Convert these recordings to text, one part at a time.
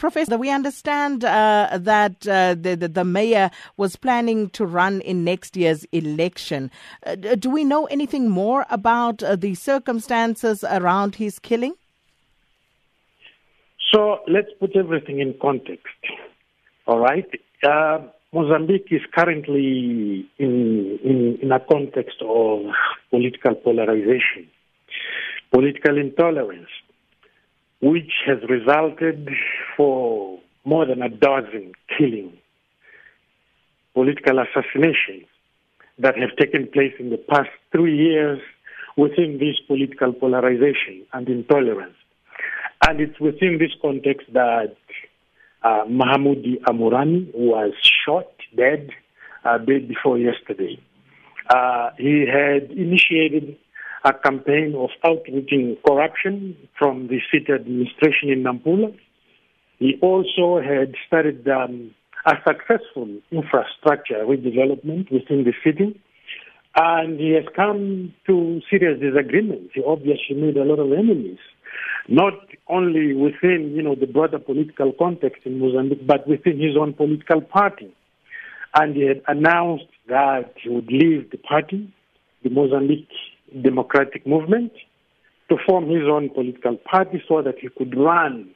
Professor, we understand uh, that uh, the, the, the mayor was planning to run in next year's election. Uh, do we know anything more about uh, the circumstances around his killing? So let's put everything in context. All right. Uh, Mozambique is currently in, in, in a context of political polarization, political intolerance, which has resulted for more than a dozen killings, political assassinations that have taken place in the past three years within this political polarization and intolerance. And it's within this context that uh, Mahamudo Amurane was shot dead uh, day before yesterday. Uh, he had initiated a campaign of outrooting corruption from the city administration in Nampula. He also had started um, a successful infrastructure redevelopment within the city. And he has come to serious disagreements. He obviously made a lot of enemies, not only within, you know, the broader political context in Mozambique, but within his own political party. And he had announced that he would leave the party, the Mozambique Democratic Movement, to form his own political party so that he could run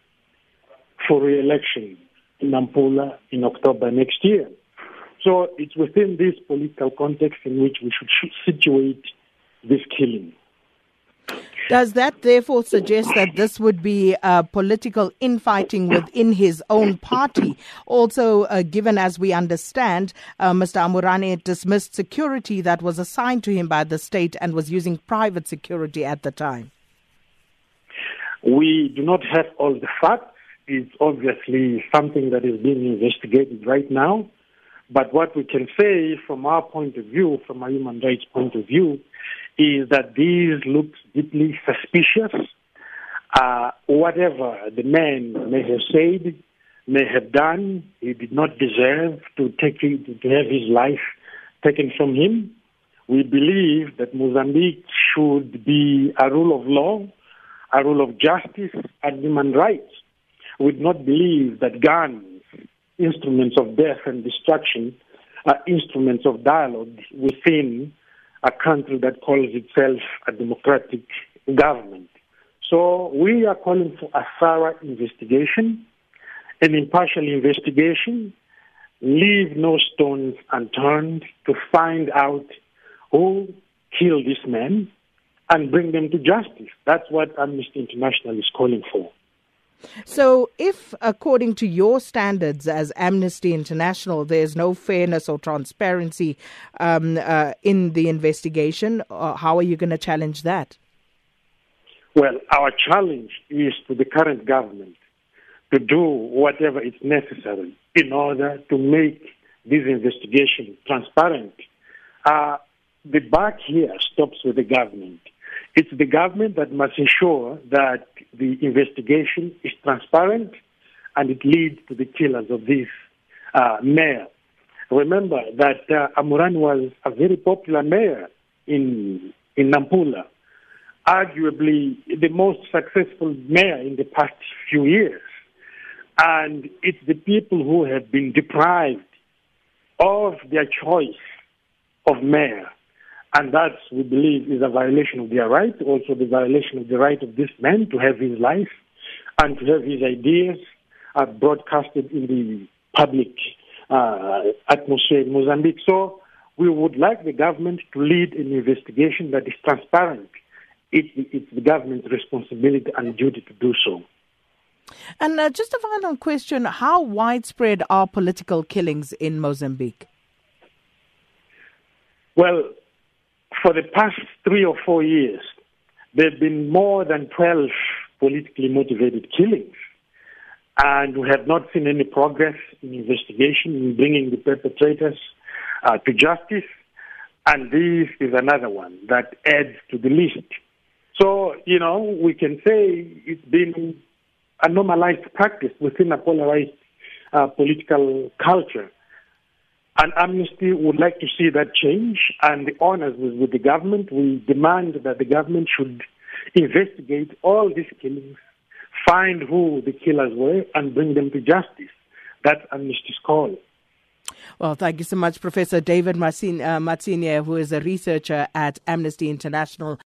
for re-election in Nampula in October next year. So it's within this political context in which we should situate this killing. Does that therefore suggest that this would be political infighting within his own party? Also, uh, given as we understand, uh, Mr. Amurane dismissed security that was assigned to him by the state and was using private security at the time. We do not have all the facts. It's obviously something that is being investigated right now. But what we can say from our point of view, from a human rights point of view, is that these look deeply suspicious. Uh, whatever the man may have said, may have done, he did not deserve to take to have his life taken from him. We believe that Mozambique should be a rule of law, a rule of justice, and human rights. We do not believe that guns, instruments of death and destruction, are instruments of dialogue within a country that calls itself a democratic government. So we are calling for a thorough investigation, an impartial investigation, leave no stones unturned to find out who killed this man and bring them to justice. That's what Amnesty International is calling for. So, if according to your standards as Amnesty International, there's no fairness or transparency um, uh, in the investigation, uh, how are you going to challenge that? Well, our challenge is to the current government to do whatever is necessary in order to make this investigation transparent. Uh, the buck here stops with the government. It's the government that must ensure that the investigation is transparent and it leads to the killers of this uh, mayor. Remember that uh, Amurane was a very popular mayor in in Nampula, arguably the most successful mayor in the past few years. And it's the people who have been deprived of their choice of mayor and that, we believe, is a violation of their right, also the violation of the right of this man to have his life and to have his ideas uh, broadcasted in the public uh, atmosphere in Mozambique. So we would like the government to lead an investigation that is transparent. It, it's the government's responsibility and duty to do so. And uh, just a final question how widespread are political killings in Mozambique? Well, for the past three or four years, there have been more than 12 politically motivated killings. And we have not seen any progress in investigation in bringing the perpetrators uh, to justice. And this is another one that adds to the list. So, you know, we can say it's been a normalized practice within a polarized uh, political culture and Amnesty would like to see that change, and the honors with, with the government. We demand that the government should investigate all these killings, find who the killers were and bring them to justice. That's Amnesty's call. Well, thank you so much, Professor David Matsinhe, uh, who is a researcher at Amnesty International.